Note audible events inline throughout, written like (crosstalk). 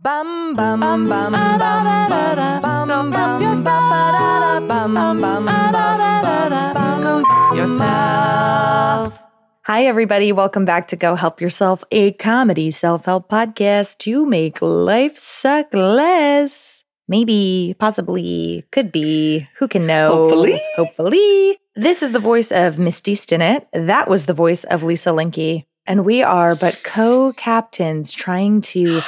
Bum bum bum bum bum bum bum bum yourself. Bum bum bum bum yourself. Hi everybody, welcome back to Go Help Yourself, a comedy self-help podcast to make life suck less. Maybe, possibly, could be, who can know? Hopefully. Hopefully. This is the voice of Misty Stinnett. That was the voice of Lisa Linke. And we are but co-captains trying to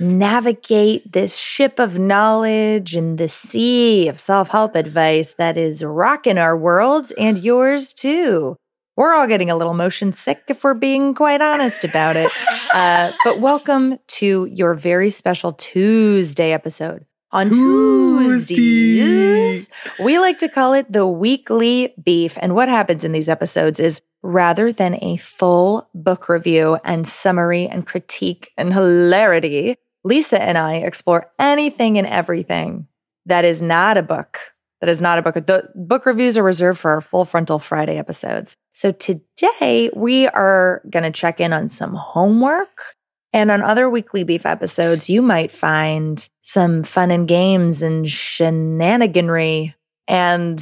navigate this ship of knowledge and the sea of self help advice that is rocking our world and yours too. We're all getting a little motion sick if we're being quite honest about it. (laughs) Uh, but welcome to your very special Tuesday episode. On Tuesday. Tuesdays, we like to call it the weekly beef. And what happens in these episodes is rather than a full book review and summary and critique and hilarity, Lisa and I explore anything and everything that is not a book. That is not a book. The book reviews are reserved for our full frontal Friday episodes. So today we are going to check in on some homework. And on other weekly beef episodes, you might find some fun and games and shenaniganry and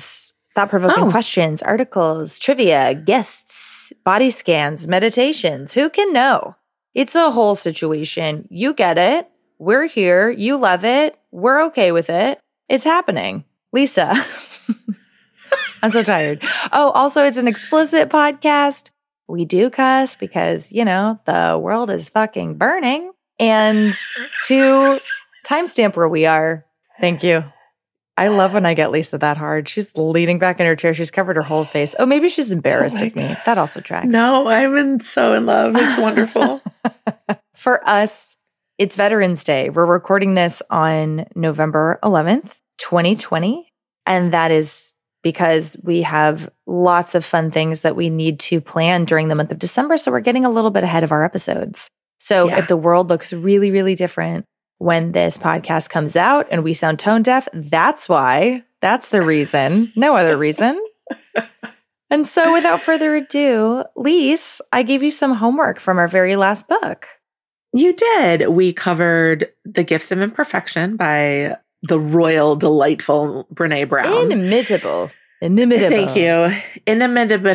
thought provoking Oh. questions, articles, trivia, guests, body scans, meditations. Who can know? It's a whole situation. You get it. We're here. You love it. We're okay with it. It's happening. Lisa. (laughs) I'm so tired. Oh, also, it's an explicit podcast. We do cuss because, you know, the world is fucking burning. And to timestamp where we are, thank you. I love when I get Lisa that hard. She's leaning back in her chair. She's covered her whole face. Oh, maybe she's embarrassed Oh my of me. That also tracks. No, I'm in, so in love. It's wonderful. (laughs) For us, it's Veterans Day. We're recording this on November 11th, 2020. And that is because we have lots of fun things that we need to plan during the month of December. So we're getting a little bit ahead of our episodes. So Yeah. if the world looks really, really different when this podcast comes out and we sound tone deaf, that's why. That's the reason. No other reason. (laughs) And so, without further ado, Lise, I gave you some homework from our very last book. You did. We covered The Gifts of Imperfection by the royal, delightful Brene Brown. Inimitable. Inimitable. Thank you. Inimitable.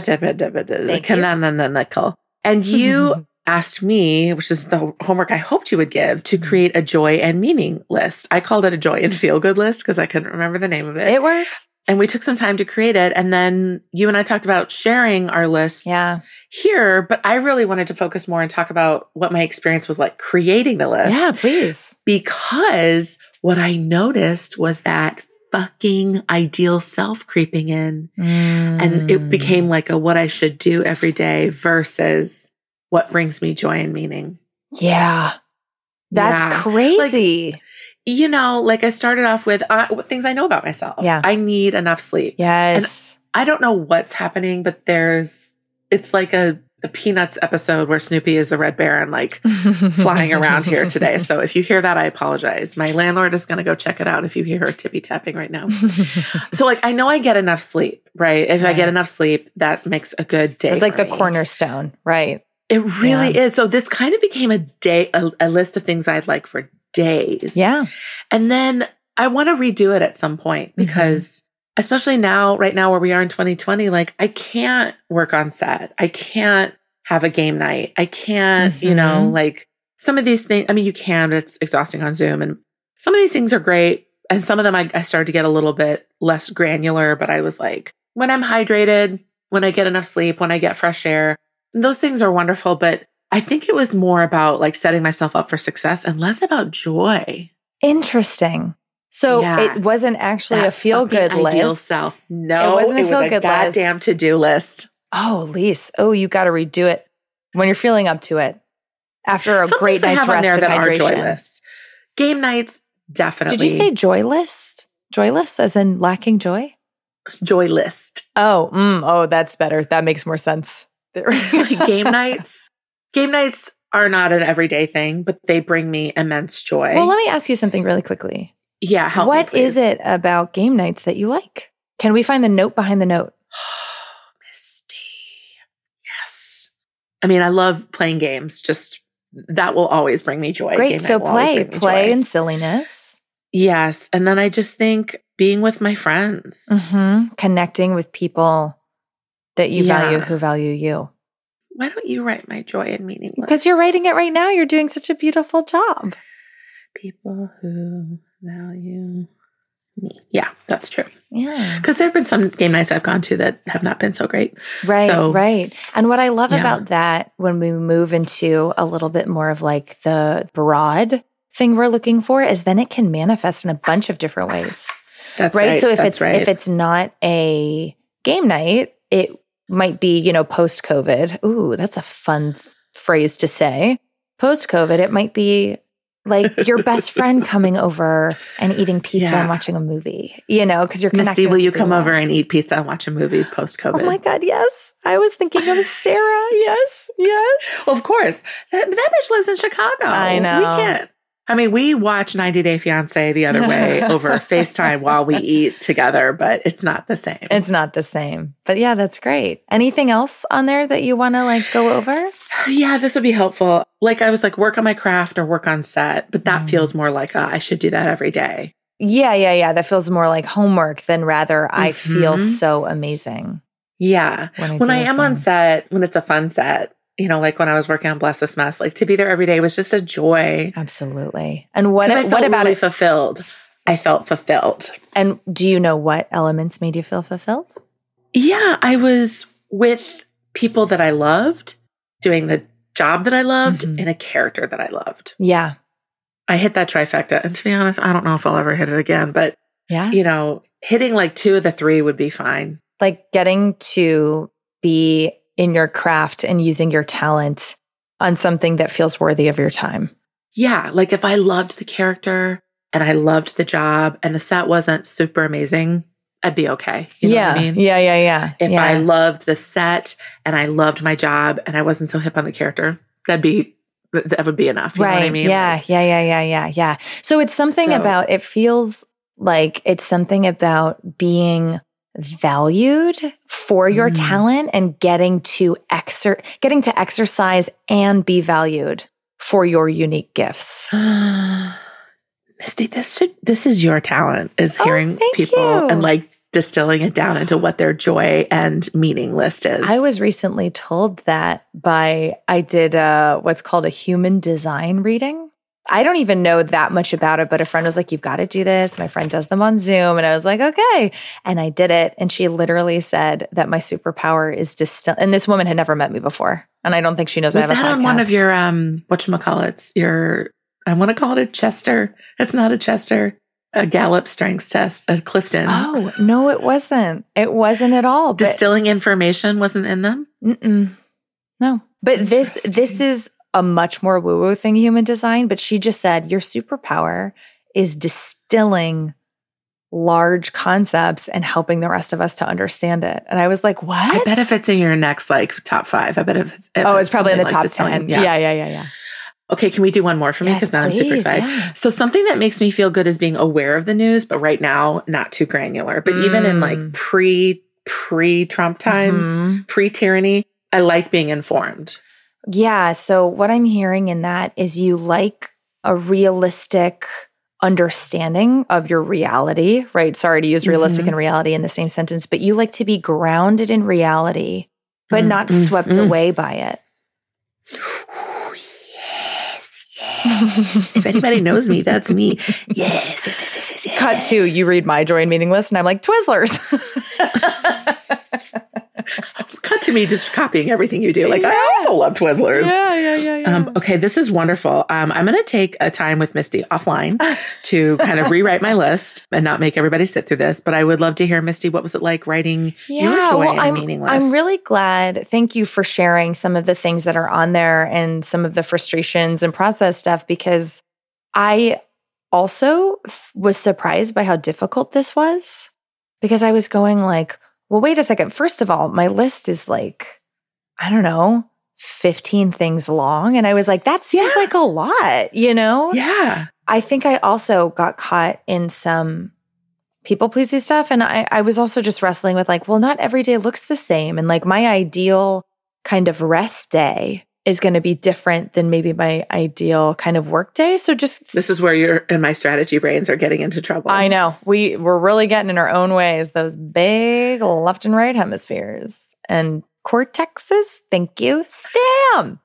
Canonical. And you (laughs) asked me, which is the homework I hoped you would give, to mm-hmm. create a joy and meaning list. I called it a joy and feel good list because I couldn't remember the name of it. It works. and we took some time to create it. And then you and I talked about sharing our lists Yeah. Here, but I really wanted to focus more and talk about what my experience was like creating the list. Yeah, please. Because what I noticed was that fucking ideal self creeping in. And Mm. it became like a what I should do every day versus what brings me joy and meaning. Yeah. That's Yeah. crazy. You know, like I started off with uh, things I know about myself. Yeah. I need enough sleep. yes. I don't know what's happening, but there's it's like a, a Peanuts episode where Snoopy is the Red Baron, like (laughs) flying around here today. So if you hear that, I apologize. My landlord is going to go check it out if you hear her tippy tapping right now. (laughs) So like I know I get enough sleep, right? If I get enough sleep, that makes a good day. it's like the me. cornerstone, right? It really is. So this kind of became a day, a, a list of things I'd like for days. Yeah. And then I want to redo it at some point Mhm. because especially now, right now where we are in 2020, like I can't work on set. I can't have a game night. I can't, you know, Mhm. like some of these things. I mean, you can, it's exhausting on Zoom. And some of these things are great. And some of them I, I started to get a little bit less granular, but I was like, when I'm hydrated, when I get enough sleep, when I get fresh air, those things are wonderful. But I think it was more about like setting myself up for success and less about joy. Interesting. So Yeah. it wasn't actually a feel good list. self. No, It wasn't a was feel-good list. goddamn to do list. Oh, Lise. Oh, you got to redo it when you're feeling up to it after a Some great night's rest and that are joy hydration. Game nights, definitely. Did you say joy list? Joy list as in lacking joy? joy list? Oh, mm, oh, that's better. That makes more sense. (laughs) game (laughs) nights. Game nights are not an everyday thing, but they bring me immense joy. Well, let me ask you something really quickly. Yeah, help What me, is it about game nights that you like? Can we find the note behind the note? (sighs) Misty. Yes. I mean, I love playing games, just that will always bring me joy. Great. Game So night will always play, play joy. and silliness. yes. And then I just think being with my friends. hmm Connecting with people that you value who value you. Why don't you write my joy and meaning? Because you're writing it right now. You're doing such a beautiful job. people who value me. Yeah, that's true. Yeah. Because there have been some game nights I've gone to that have not been so great. Right, So- right. And what I love Yeah. about that when we move into a little bit more of like the broad thing we're looking for is then it can manifest in a bunch of different ways. That's right? right. So if that's it's right. if it's not a game night, it might be, you know, post COVID. Ooh, that's a fun f- phrase to say. Post COVID, it might be like your (laughs) best friend coming over and eating pizza Yeah. and watching a movie, you know, because you're Misty, connected. will you come well. over and eat pizza and watch a movie post COVID? Oh my God, yes. I was thinking of Sarah. Yes, yes. Well, of course. That, that bitch lives in Chicago. I know. We can't. I mean, we watch 90 Day Fiance the other way (laughs) over FaceTime while we eat together, but it's not the same. It's not the same. But yeah, that's great. Anything else on there that you want to like go over? (sighs) yeah, this would be helpful. Like I was like, work on my craft or work on set, but that Mm. feels more like uh, I should do that every day. Yeah, yeah, yeah. That feels more like homework than rather I feel Mhm. so amazing Yeah. when I when I am on set, when it's a fun set, you know, like when I was working on Bless This Mess, like to be there every day was just a joy. Absolutely. And what I felt what about really it? fulfilled? I felt fulfilled. And do you know what elements made you feel fulfilled? Yeah, I was with people that I loved, doing the job that I loved, Mhm. and a character that I loved. Yeah. I hit that trifecta. And to be honest, I don't know if I'll ever hit it again, but Yeah. you know, hitting like two of the three would be fine. Like getting to be in your craft and using your talent on something that feels worthy of your time. Yeah, like if I loved the character and I loved the job and the set wasn't super amazing, I'd be okay. You know yeah. what I mean? Yeah, yeah, yeah. If yeah. I loved the set and I loved my job and I wasn't so hip on the character, that'd be that would be enough. You right. know what I mean? Yeah, Like, yeah, yeah, yeah, yeah, yeah. So it's something So- about it feels like it's something about being valued for your Mm. talent and getting to exer getting to exercise and be valued for your unique gifts. (gasps) Misty, this should this is your talent is Oh, hearing thank people you. and like distilling it down into what their joy and meaning list is. I was recently told that by I did uh what's called a human design reading. I don't even know that much about it, but a friend was like, You've got to do this. My friend does them on Zoom. And I was like, Okay. And I did it. And she literally said that my superpower is distill. And this woman had never met me before. And I don't think she knows I was have a that on one of your um whatchamacallits, your I want to call it a Chester. It's not a Chester, a Gallup strengths test, a Clifton. Oh, no, it wasn't. It wasn't at all. But Distilling information wasn't in them. Mm-mm. No, but this this is a much more woo woo thing, human design. But she just said your superpower is distilling large concepts and helping the rest of us to understand it. And I was like, what? I bet if it's in your next like top five, I bet if it's if oh, it's probably in the something top ten. Yeah, yeah, yeah, yeah. Okay, can we do one more for me? Yes, Because now I'm super excited. yeah. So something that makes me feel good is being aware of the news, but right now not too granular. But even in Mm. like pre pre Trump times, Mhm. pre tyranny, I like being informed. Yeah. So what I'm hearing in that is you like a realistic understanding of your reality, right? Sorry to use realistic Mhm. and reality in the same sentence, but you like to be grounded in reality, but Mm, not swept mm. away by it. Ooh, yes, yes. if anybody knows me, that's me. Yes, yes, yes, yes, yes, yes. Cut to you read my joy and meaning list, and I'm like Twizzlers. (laughs) To me just copying everything you do. Like Yeah. I also love Twizzlers. yeah, yeah, yeah, yeah. Um, okay, this is wonderful. Um, I'm going to take a time with Misty offline (laughs) to kind of rewrite my list and not make everybody sit through this. But I would love to hear, Misty, what was it like writing your joy and I'm? I'm really glad. Thank you for sharing some of the things that are on there and some of the frustrations and process stuff because I also f- was surprised by how difficult this was because I was going like, well, wait a second. First of all, my list is like, I don't know, 15 things long. And I was like, that seems Yeah. like a lot, you know? yeah. I think I also got caught in some people pleasing stuff. And I, I was also just wrestling with like, well, not every day looks the same. And like my ideal kind of rest day is going to be different than maybe my ideal kind of work day. So just This is where your and my strategy brains are getting into trouble. I know. We we're really getting in our own ways, those big left and right hemispheres and cortexes. Thank you. Scam.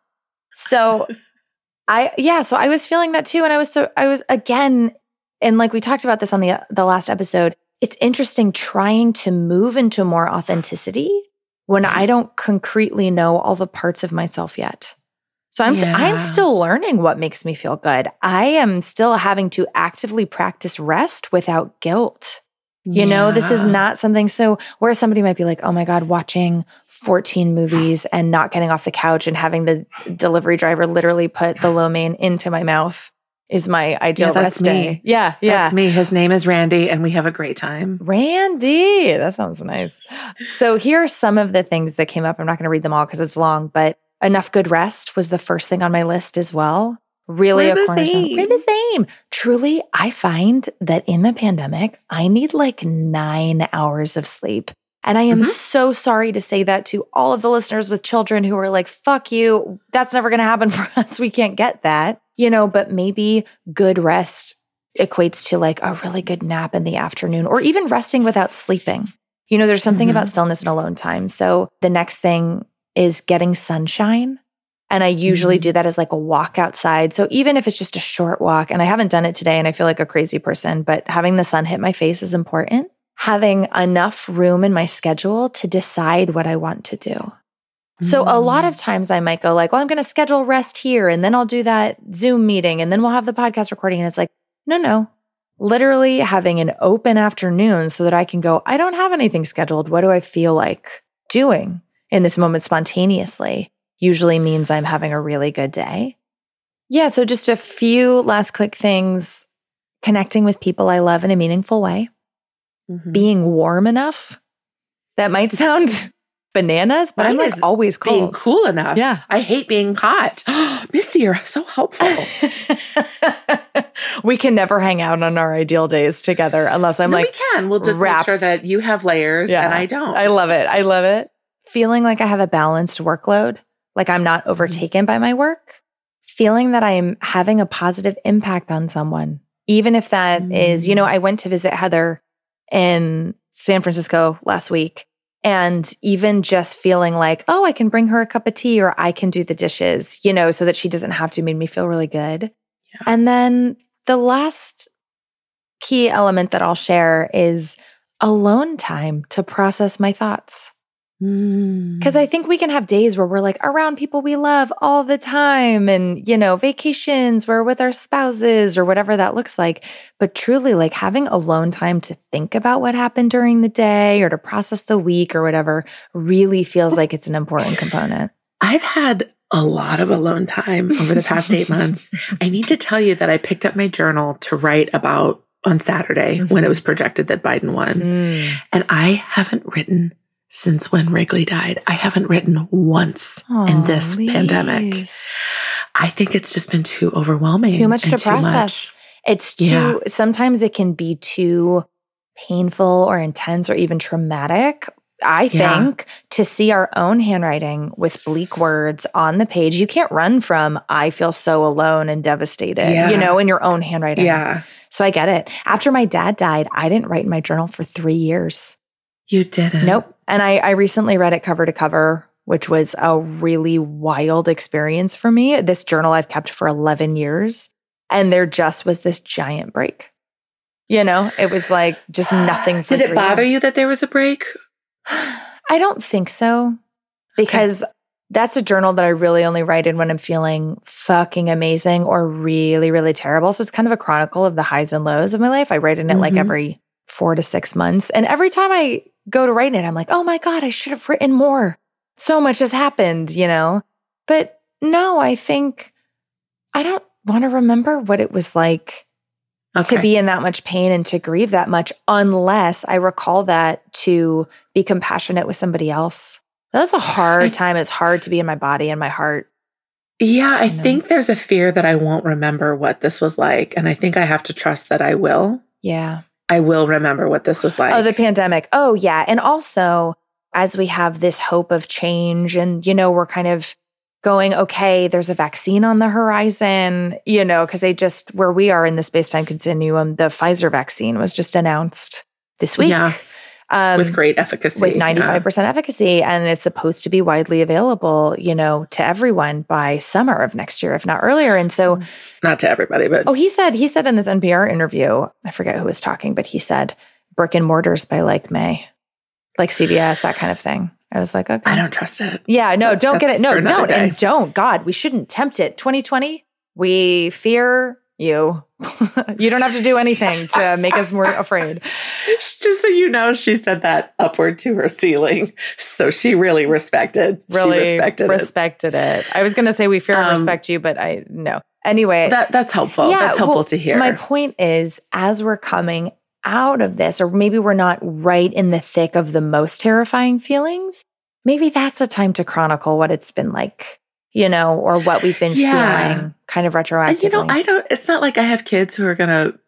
So (laughs) I yeah, so I was feeling that too. And I was so I was again, and like we talked about this on the the last episode, it's interesting trying to move into more authenticity when I don't concretely know all the parts of myself yet. So I'm Yeah. I'm still learning what makes me feel good. I am still having to actively practice rest without guilt. You know, this is not something so where somebody might be like, "Oh my god, watching 14 movies and not getting off the couch and having the delivery driver literally put the lo mein into my mouth is my ideal Yeah, rest day." me. Yeah, yeah. That's me. His name is Randy, and we have a great time. Randy, that sounds nice. So here are some of the things that came up. I'm not going to read them all because it's long, but enough good rest was the first thing on my list as well. Really We're a the cornerstone. same. We're the same. Truly, I find that in the pandemic, I need like nine hours of sleep. And I am Mhm. so sorry to say that to all of the listeners with children who are like, fuck you. That's never going to happen (laughs) for us. We can't get that, you know, but maybe good rest equates to like a really good nap in the afternoon or even resting without sleeping. You know, there's something Mhm. about stillness and alone time. So the next thing is getting sunshine. And I usually Mhm. do that as like a walk outside. So even if it's just a short walk, and I haven't done it today and I feel like a crazy person, but having the sun hit my face is important. Having enough room in my schedule to decide what I want to do. So a lot Mm. of times I might go like, well, I'm going to schedule rest here and then I'll do that Zoom meeting and then we'll have the podcast recording. And it's like, no, no. Literally having an open afternoon so that I can go, I don't have anything scheduled. What do I feel like doing in this moment spontaneously? Usually means I'm having a really good day. Yeah. So just a few last quick things connecting with people I love in a meaningful way Mhm. being warm enough. That might (laughs) sound bananas, but I'm like always being cool enough. Yeah. I hate being hot. (gasps) Misty, you're so helpful. (laughs) we can never hang out on our ideal days together unless I'm no, like, we can. We'll just wrapped. make sure that you have layers Yeah. and I don't. I love it. I love it. Feeling like I have a balanced workload, like I'm Mm-hmm. not overtaken by my work, feeling that I'm having a positive impact on someone, even if that is, you know, Mm. I went to visit Heather in San Francisco last week. And even just feeling like, oh, I can bring her a cup of tea or I can do the dishes, you know, so that she doesn't have to made me feel really good. Yeah. And then the last key element that I'll share is alone time to process my thoughts. Mm. Because I think we can have days where we're like around people we love all the time and, you know, vacations, we're with our spouses or whatever that looks like. But truly, like having alone time to think about what happened during the day or to process the week or whatever really feels like it's an important component. I've had a lot of alone time over the past eight months. (laughs) I need to tell you that I picked up my journal to write about on Saturday when it was projected that Biden won. Mm. And I haven't written since when Wrigley died. I haven't written once in this Aw, pandemic. I think it's just been too overwhelming. Too much to process. much. It's too, Yeah. sometimes it can be too painful or intense or even traumatic. I Yeah. think to see our own handwriting with bleak words on the page, you can't run from, I feel so alone and devastated, Yeah. you know, in your own handwriting. Yeah, So I get it. After my dad died, I didn't write in my journal for three years. you didn't. Nope. And I, I recently read it cover to cover, which was a really wild experience for me. This journal I've kept for 11 years. And there just was this giant break. You know, it was like just (gasps) nothing. For Did it bother years. you that there was a break? (sighs) I don't think so because that's a journal that I really only write in when I'm feeling fucking amazing or really, really terrible. So it's kind of a chronicle of the highs and lows of my life. I write in it like Mhm. every four to six months. And every time I go to write it, I'm like, oh my God, I should have written more. So much has happened, you know? But no, I think I don't want to remember what it was like Okay. to be in that much pain and to grieve that much unless I recall that to be compassionate with somebody else. That's a hard time. It's hard to be in my body and my heart. yeah, I know. think there's a fear that I won't remember what this was like. And I think I have to trust that I will. Yeah. I will remember what this was like. Oh, the pandemic. Oh, yeah. And also, as we have this hope of change and, you know, we're kind of going, okay, there's a vaccine on the horizon, you know, because they just, where we are in the space time continuum, the Pfizer vaccine was just announced this week. Yeah. Um, with great efficacy. With 95% yeah. efficacy. And it's supposed to be widely available, you know, to everyone by summer of next year, if not earlier. And so, not to everybody, but. Oh, he said, he said in this NPR interview, I forget who was talking, but he said brick and mortars by like May, like CVS, that kind of thing. I was like, okay. I don't trust it. Yeah, no, don't get it. No, don't. Day. And don't. God, we shouldn't tempt it. 2020, we fear you. (laughs) you don't have to do anything to make us more afraid. (laughs) Just so you know, she said that upward to her ceiling. So she really respected. Really she respected, respected it. it. I was going to say we fear and um, respect you, but I no. Anyway, that that's helpful. Yeah, that's helpful well, to hear. My point is, as we're coming out of this, or maybe we're not right in the thick of the most terrifying feelings, maybe that's a time to chronicle what it's been like, you know, or what we've been yeah. feeling kind of retroactively. And, you know, I don't, it's not like I have kids who are going to,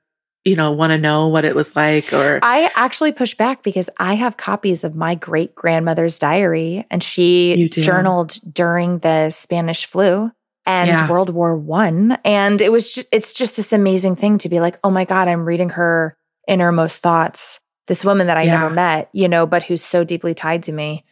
you know, want to know what it was like or. I actually push back because I have copies of my great grandmother's diary and she journaled during the Spanish flu and yeah. World War One. And it was just, it's just this amazing thing to be like, oh my God, I'm reading her innermost thoughts. This woman that I yeah. never met, you know, but who's so deeply tied to me.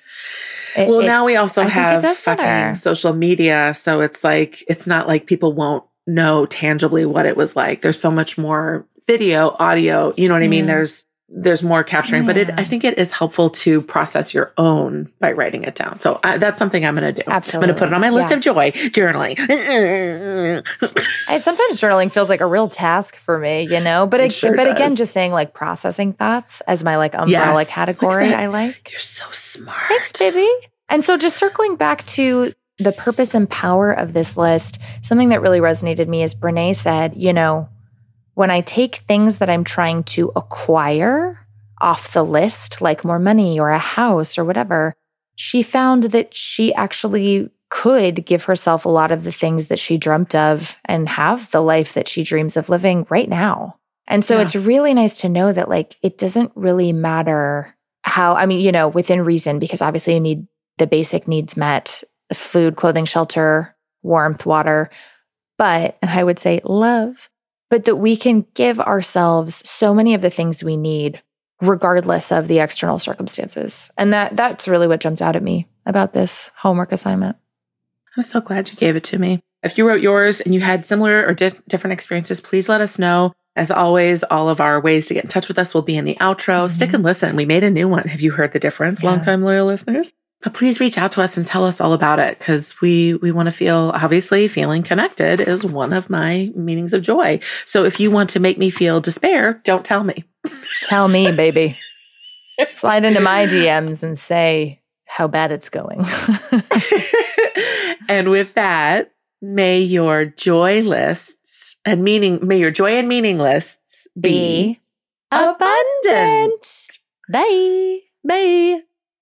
It, well, it, now we also I have fucking better. social media. So it's like, it's not like people won't know tangibly what it was like. There's so much more video, audio, you know what I mean? There's there's more capturing, yeah. but it, I think it is helpful to process your own by writing it down. So I, that's something I'm going to do. Absolutely. I'm going to put it on my list yeah. of joy journaling. I, sometimes journaling feels like a real task for me, you know, but, it, it sure but again, just saying like processing thoughts as my like umbrella yes. category. I like. You're so smart. Thanks, baby. And so just circling back to the purpose and power of this list, something that really resonated me is Brene said, you know, when I take things that I'm trying to acquire off the list, like more money or a house or whatever, she found that she actually could give herself a lot of the things that she dreamt of and have the life that she dreams of living right now. And so yeah. it's really nice to know that, like, it doesn't really matter how, I mean, you know, within reason, because obviously you need the basic needs met food, clothing, shelter, warmth, water. But, and I would say love but that we can give ourselves so many of the things we need regardless of the external circumstances. And that that's really what jumped out at me about this homework assignment. I'm so glad you gave it to me. If you wrote yours and you had similar or di- different experiences, please let us know. As always, all of our ways to get in touch with us will be in the outro. Mm-hmm. Stick and listen. We made a new one. Have you heard the difference, yeah. longtime loyal listeners? But please reach out to us and tell us all about it because we we want to feel obviously feeling connected is one of my meanings of joy. So if you want to make me feel despair, don't tell me. Tell me, baby. (laughs) Slide into my DMs and say how bad it's going. (laughs) and with that, may your joy lists and meaning may your joy and meaning lists be, be abundant. abundant. Bye. Bye.